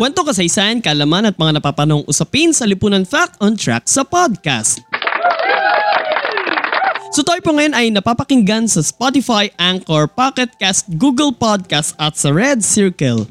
Kwento kasaysayan, kalaman at mga napapanong usapin sa Lipunan Fact on Track sa podcast. So tayo po ngayon ay napapakinggan sa Spotify, Anchor, Pocket Cast, Google Podcast at sa Red Circle.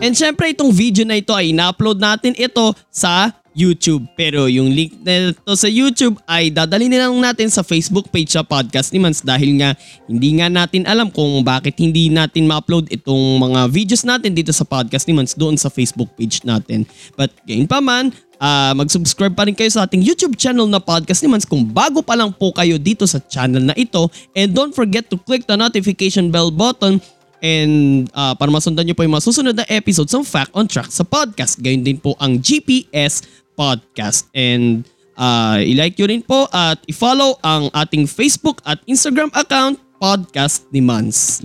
And syempre itong video na ito ay ina-upload natin ito sa YouTube. Pero yung link nito sa YouTube ay dadalhin na lang natin sa Facebook page sa podcast ni Mans dahil nga hindi nga natin alam kung bakit hindi natin ma-upload itong mga videos natin dito sa podcast ni Mans doon sa Facebook page natin. But gayon pa man, uh, mag-subscribe pa rin kayo sa ating YouTube channel na podcast ni Mans kung bago pa lang po kayo dito sa channel na ito. And don't forget to click the notification bell button And uh, para masundan nyo po yung masusunod na episodes ng Fact on Track sa podcast. Gayun din po ang GPS Podcast. And uh, i-like nyo rin po at i-follow ang ating Facebook at Instagram account Podcast ni Mans.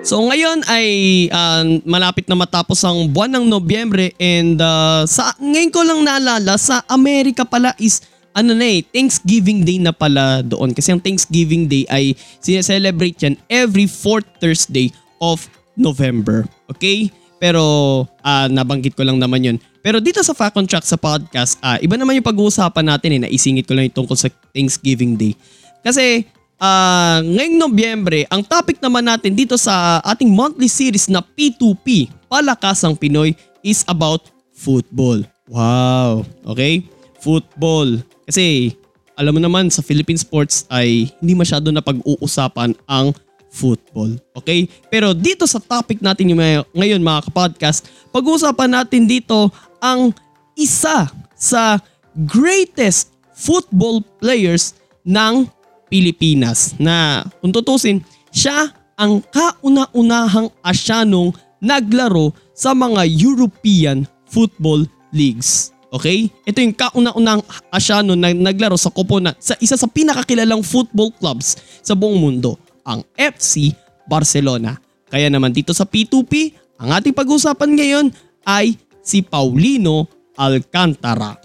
So ngayon ay uh, malapit na matapos ang buwan ng Nobyembre and uh, sa ngayon ko lang naalala sa Amerika pala is ano na eh, Thanksgiving Day na pala doon. Kasi ang Thanksgiving Day ay sineselebrate yan every fourth Thursday of November. Okay? Pero uh, nabanggit ko lang naman yun. Pero dito sa Fact on Track sa podcast, uh, iba naman yung pag-uusapan natin eh, naisingit ko lang yung tungkol sa Thanksgiving Day. Kasi uh, ngayong Nobyembre, ang topic naman natin dito sa ating monthly series na P2P, Palakasang Pinoy, is about football. Wow! Okay? Football. Kasi alam mo naman sa Philippine sports ay hindi masyado na pag-uusapan ang football. Okay? Pero dito sa topic natin ngayon mga kapodcast, pag-uusapan natin dito ang isa sa greatest football players ng Pilipinas na kung tutusin, siya ang kauna-unahang Asyanong naglaro sa mga European football leagues. Okay? Ito yung kauna-unang Asyano na naglaro sa koponan sa isa sa pinakakilalang football clubs sa buong mundo, ang FC Barcelona. Kaya naman dito sa P2P, ang ating pag-usapan ngayon ay si Paulino Alcantara.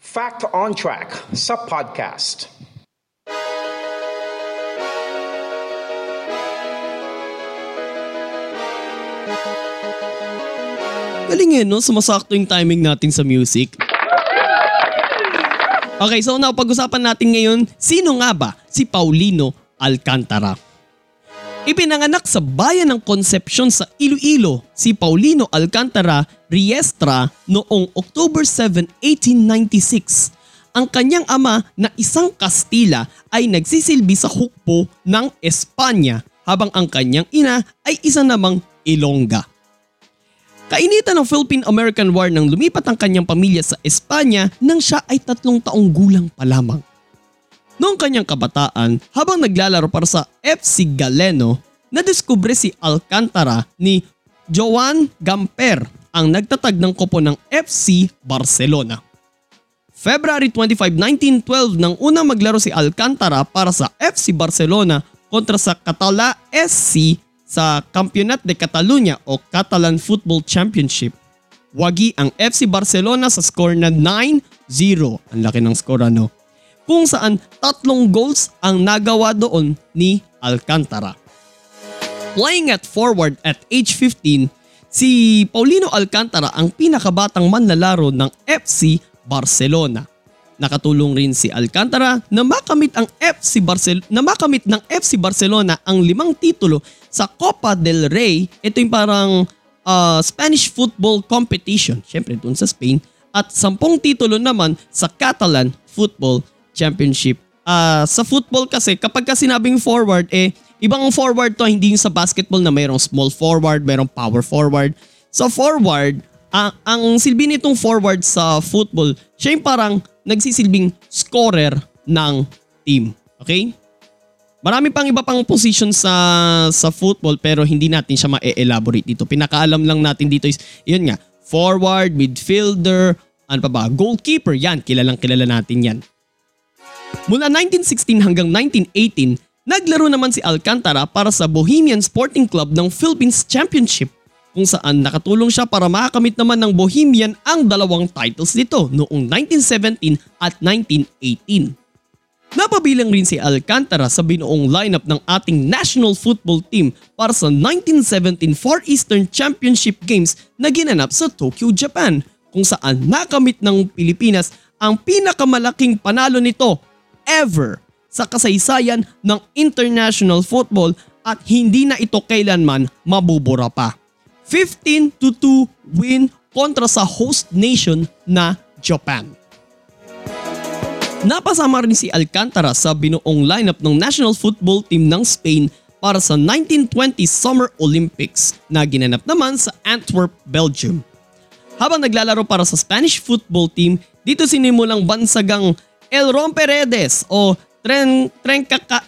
Fact on Track sa podcast. Galing eh, no? Sumasakto yung timing natin sa music. Okay, so now pag-usapan natin ngayon, sino nga ba si Paulino Alcantara? Ipinanganak sa bayan ng Concepcion sa Iloilo si Paulino Alcantara Riestra noong October 7, 1896. Ang kanyang ama na isang Kastila ay nagsisilbi sa hukbo ng Espanya habang ang kanyang ina ay isa namang Ilongga. Kainitan ng Philippine-American War nang lumipat ang kanyang pamilya sa Espanya nang siya ay tatlong taong gulang pa lamang. Noong kanyang kabataan, habang naglalaro para sa FC Galeno, nadiskubre si Alcantara ni Joan Gamper ang nagtatag ng kopo ng FC Barcelona. February 25, 1912 nang una maglaro si Alcantara para sa FC Barcelona kontra sa Catala SC sa Campionat de Catalunya o Catalan Football Championship. Wagi ang FC Barcelona sa score na 9-0. Ang laki ng score ano. Kung saan tatlong goals ang nagawa doon ni Alcantara. Playing at forward at age 15, si Paulino Alcantara ang pinakabatang manlalaro ng FC Barcelona. Nakatulong rin si Alcantara na makamit ang FC Barcelona na makamit ng FC Barcelona ang limang titulo sa Copa del Rey. Ito yung parang uh, Spanish football competition, syempre doon sa Spain at sampung titulo naman sa Catalan Football Championship. Uh, sa football kasi kapag ka sinabing forward eh ibang forward to hindi yung sa basketball na mayroong small forward, mayroong power forward. Sa forward, ang, ang silbi nitong forward sa football, siya yung parang nagsisilbing scorer ng team. Okay? Marami pang iba pang position sa sa football pero hindi natin siya ma-elaborate dito. Pinakaalam lang natin dito is, yun nga, forward, midfielder, ano pa ba, goalkeeper, yan, kilalang kilala natin yan. Mula 1916 hanggang 1918, naglaro naman si Alcantara para sa Bohemian Sporting Club ng Philippines Championship kung saan nakatulong siya para makakamit naman ng Bohemian ang dalawang titles nito noong 1917 at 1918. Napabilang rin si Alcantara sa binuong lineup ng ating national football team para sa 1917 Far Eastern Championship Games na ginanap sa Tokyo, Japan kung saan nakamit ng Pilipinas ang pinakamalaking panalo nito ever sa kasaysayan ng international football at hindi na ito kailanman mabubura pa. 15 to 2 win kontra sa host nation na Japan. Napasama rin si Alcantara sa binuong lineup ng national football team ng Spain para sa 1920 Summer Olympics na ginanap naman sa Antwerp, Belgium. Habang naglalaro para sa Spanish football team, dito sinimulang bansagang El Romperedes o Tren Trencaka...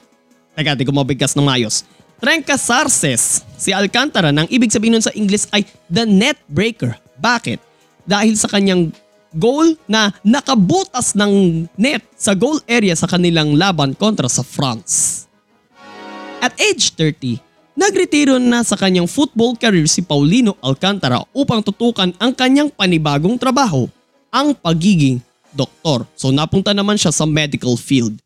Teka, di ko mabigkas ng mayos. Trencasarces. Si Alcantara nang ibig sabihin nun sa English ay the net breaker. Bakit? Dahil sa kanyang goal na nakabutas ng net sa goal area sa kanilang laban kontra sa France. At age 30, nagretiro na sa kanyang football career si Paulino Alcantara upang tutukan ang kanyang panibagong trabaho, ang pagiging doktor. So napunta naman siya sa medical field.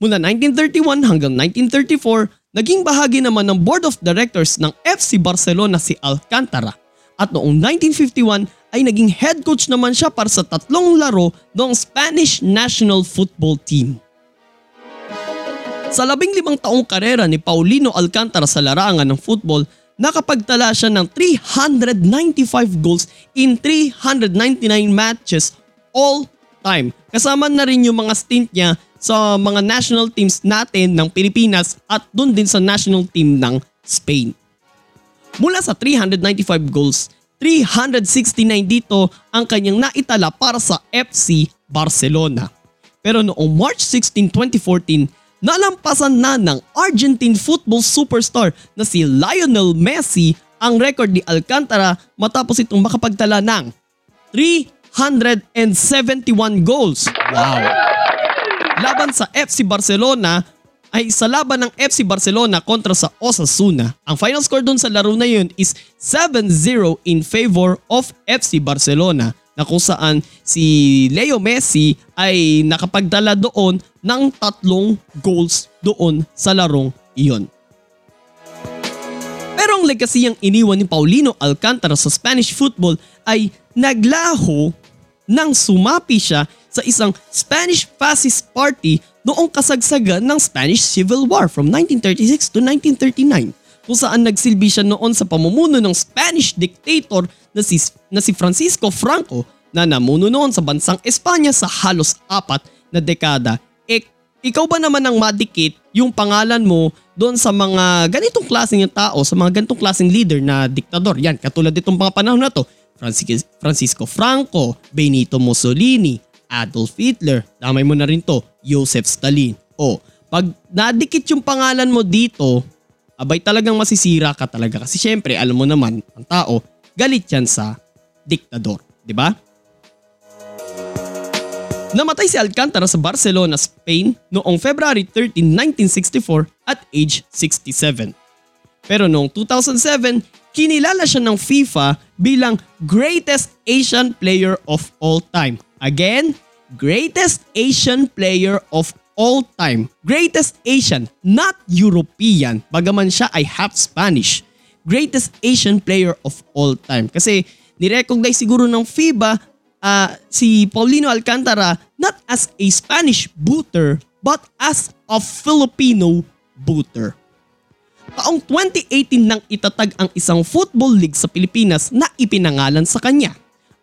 Mula 1931 hanggang 1934, naging bahagi naman ng board of directors ng FC Barcelona si Alcantara at noong 1951 ay naging head coach naman siya para sa tatlong laro ng Spanish national football team. Sa labing limang taong karera ni Paulino Alcantara sa larangan ng football, nakapagtala siya ng 395 goals in 399 matches all time. Kasama na rin yung mga stint niya sa mga national teams natin ng Pilipinas at dun din sa national team ng Spain. Mula sa 395 goals, 369 dito ang kanyang naitala para sa FC Barcelona. Pero noong March 16, 2014, nalampasan na ng Argentine football superstar na si Lionel Messi ang record ni Alcantara matapos itong makapagtala ng 371 goals. Wow! laban sa FC Barcelona ay sa laban ng FC Barcelona kontra sa Osasuna. Ang final score doon sa laro na yun is 7-0 in favor of FC Barcelona na kung saan si Leo Messi ay nakapagdala doon ng tatlong goals doon sa larong iyon. Pero ang legacy ang iniwan ni Paulino Alcantara sa Spanish football ay naglaho nang sumapi siya sa isang Spanish Fascist Party noong kasagsagan ng Spanish Civil War from 1936 to 1939 kung saan nagsilbi siya noon sa pamumuno ng Spanish dictator na si, na si Francisco Franco na namuno noon sa bansang Espanya sa halos apat na dekada. E, ikaw ba naman ang madikit yung pangalan mo doon sa mga ganitong klaseng tao, sa mga ganitong klaseng leader na diktador? Yan, katulad itong mga panahon na to, Francisco Franco, Benito Mussolini, Adolf Hitler. Damay mo na rin to, Joseph Stalin. O, pag nadikit yung pangalan mo dito, abay talagang masisira ka talaga. Kasi syempre, alam mo naman, ang tao, galit yan sa diktador. Di ba? Namatay si Alcantara sa Barcelona, Spain noong February 13, 1964 at age 67. Pero noong 2007, kinilala siya ng FIFA bilang greatest Asian player of all time Again, greatest Asian player of all time. Greatest Asian, not European. Bagaman siya ay half Spanish. Greatest Asian player of all time. Kasi nirecognize siguro ng FIBA uh, si Paulino Alcantara not as a Spanish booter but as a Filipino booter. Taong 2018 nang itatag ang isang football league sa Pilipinas na ipinangalan sa kanya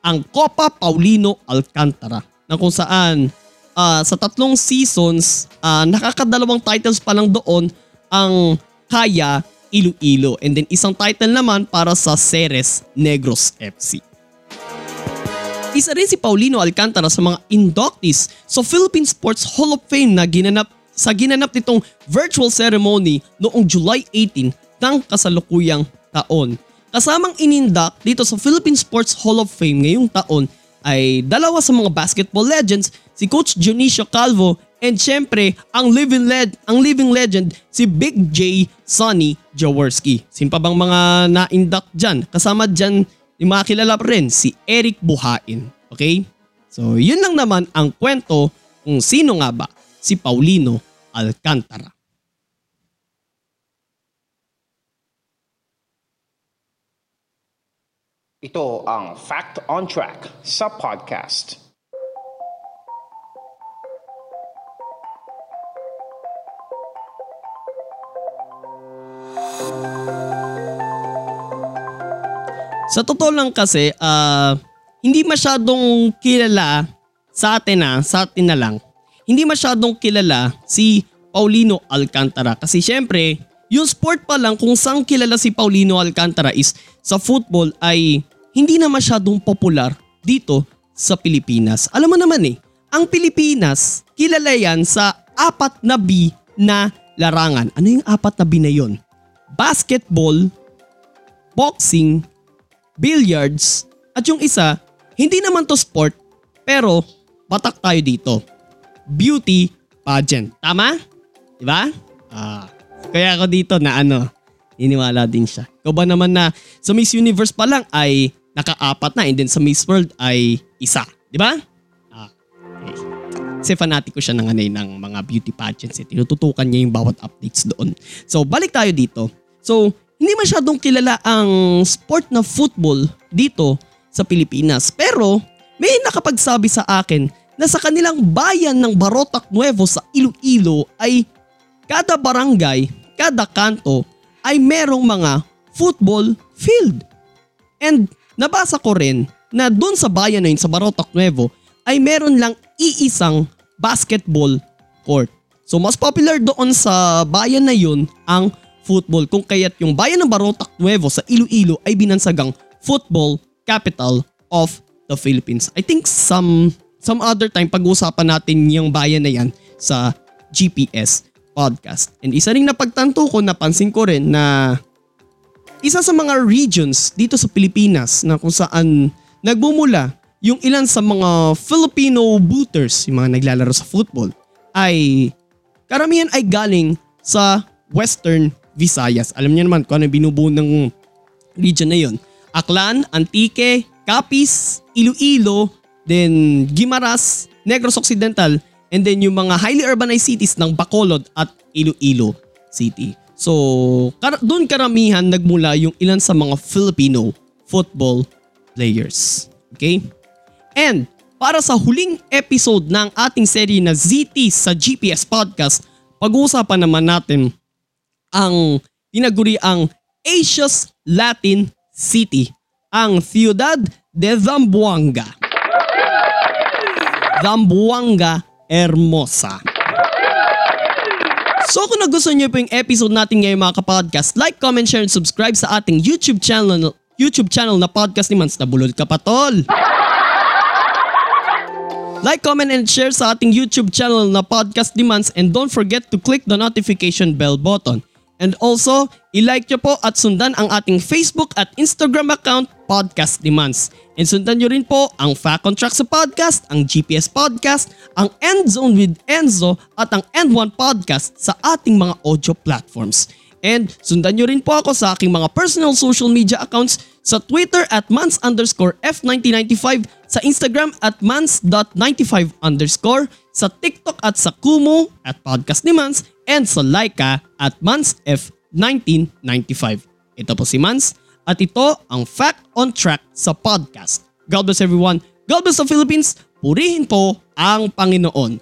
ang Copa Paulino Alcantara na kung saan uh, sa tatlong seasons uh, nakakadalawang titles pa lang doon ang Kaya Iloilo and then isang title naman para sa Ceres Negros FC. Isa rin si Paulino Alcantara sa mga inductees sa Philippine Sports Hall of Fame na ginanap sa ginanap nitong virtual ceremony noong July 18 ng kasalukuyang taon. Kasamang inindak dito sa Philippine Sports Hall of Fame ngayong taon ay dalawa sa mga basketball legends, si Coach Dionisio Calvo and syempre ang living led ang living legend si Big J Sonny Jaworski. Sin pa bang mga na-induct dyan? Kasama dyan yung mga kilala pa rin si Eric Buhain. Okay? So yun lang naman ang kwento kung sino nga ba si Paulino Alcantara. Ito ang Fact on Track sa podcast. Sa totoo lang kasi, ah, hindi masyadong kilala sa atin na, sa atin na lang. Hindi masyadong kilala si Paulino Alcantara kasi syempre, yung sport pa lang kung saan kilala si Paulino Alcantara is sa football ay hindi na masyadong popular dito sa Pilipinas. Alam mo naman eh, ang Pilipinas, kilala yan sa apat na B na larangan. Ano yung apat na B na yun? Basketball, boxing, billiards, at yung isa, hindi naman to sport, pero batak tayo dito. Beauty pageant. Tama? Diba? Ah, kaya ako dito na ano, iniwala din siya. Ikaw ba naman na sa Miss Universe pa lang ay nakaapat na and then sa Miss World ay isa. Di ba? Ah, okay. Kasi fanatiko siya ng, ano, eh, ng mga beauty pageants. Eh. Tinututukan niya yung bawat updates doon. So, balik tayo dito. So, hindi masyadong kilala ang sport na football dito sa Pilipinas. Pero may nakapagsabi sa akin na sa kanilang bayan ng Barotac Nuevo sa Iloilo ay kada barangay, kada kanto ay merong mga football field. And nabasa ko rin na doon sa bayan na yun, sa Barotac Nuevo, ay meron lang iisang basketball court. So mas popular doon sa bayan na yun ang football kung kaya't yung bayan ng Barotac Nuevo sa Iloilo ay binansagang football capital of the Philippines. I think some some other time pag-uusapan natin yung bayan na yan sa GPS podcast. And isa ring napagtanto ko, napansin ko rin na isa sa mga regions dito sa Pilipinas na kung saan nagbumula yung ilan sa mga Filipino booters, yung mga naglalaro sa football, ay karamihan ay galing sa Western Visayas. Alam niyo naman kung ano binubuo ng region na yon. Aklan, Antique, Capiz, Iloilo, then Guimaras, Negros Occidental, and then yung mga highly urbanized cities ng Bacolod at Iloilo City. So, kar- doon karamihan nagmula yung ilan sa mga Filipino football players. Okay? And para sa huling episode ng ating serye na ZT sa GPS Podcast, pag-uusapan naman natin ang tinaguri ang Asia's Latin City, ang Ciudad de Zamboanga. Zamboanga Hermosa. So kung nagustuhan niyo po yung episode natin ngayon mga kapodcast, like, comment, share, and subscribe sa ating YouTube channel YouTube channel na podcast ni Mans na Bulol Kapatol. Like, comment, and share sa ating YouTube channel na podcast ni Mans and don't forget to click the notification bell button. And also, i-like nyo po at sundan ang ating Facebook at Instagram account, Podcast Demands. And sundan nyo rin po ang Fact on Track sa podcast, ang GPS Podcast, ang End Zone with Enzo at ang End One Podcast sa ating mga audio platforms. And sundan nyo rin po ako sa aking mga personal social media accounts sa Twitter at mans underscore F1995, sa Instagram at mans.95 underscore, sa TikTok at sa Kumu at Podcast ni Mans, and sa Laika at Mans F1995. Ito po si Mans at ito ang Fact on Track sa podcast. God bless everyone. God bless the Philippines. Purihin po ang Panginoon.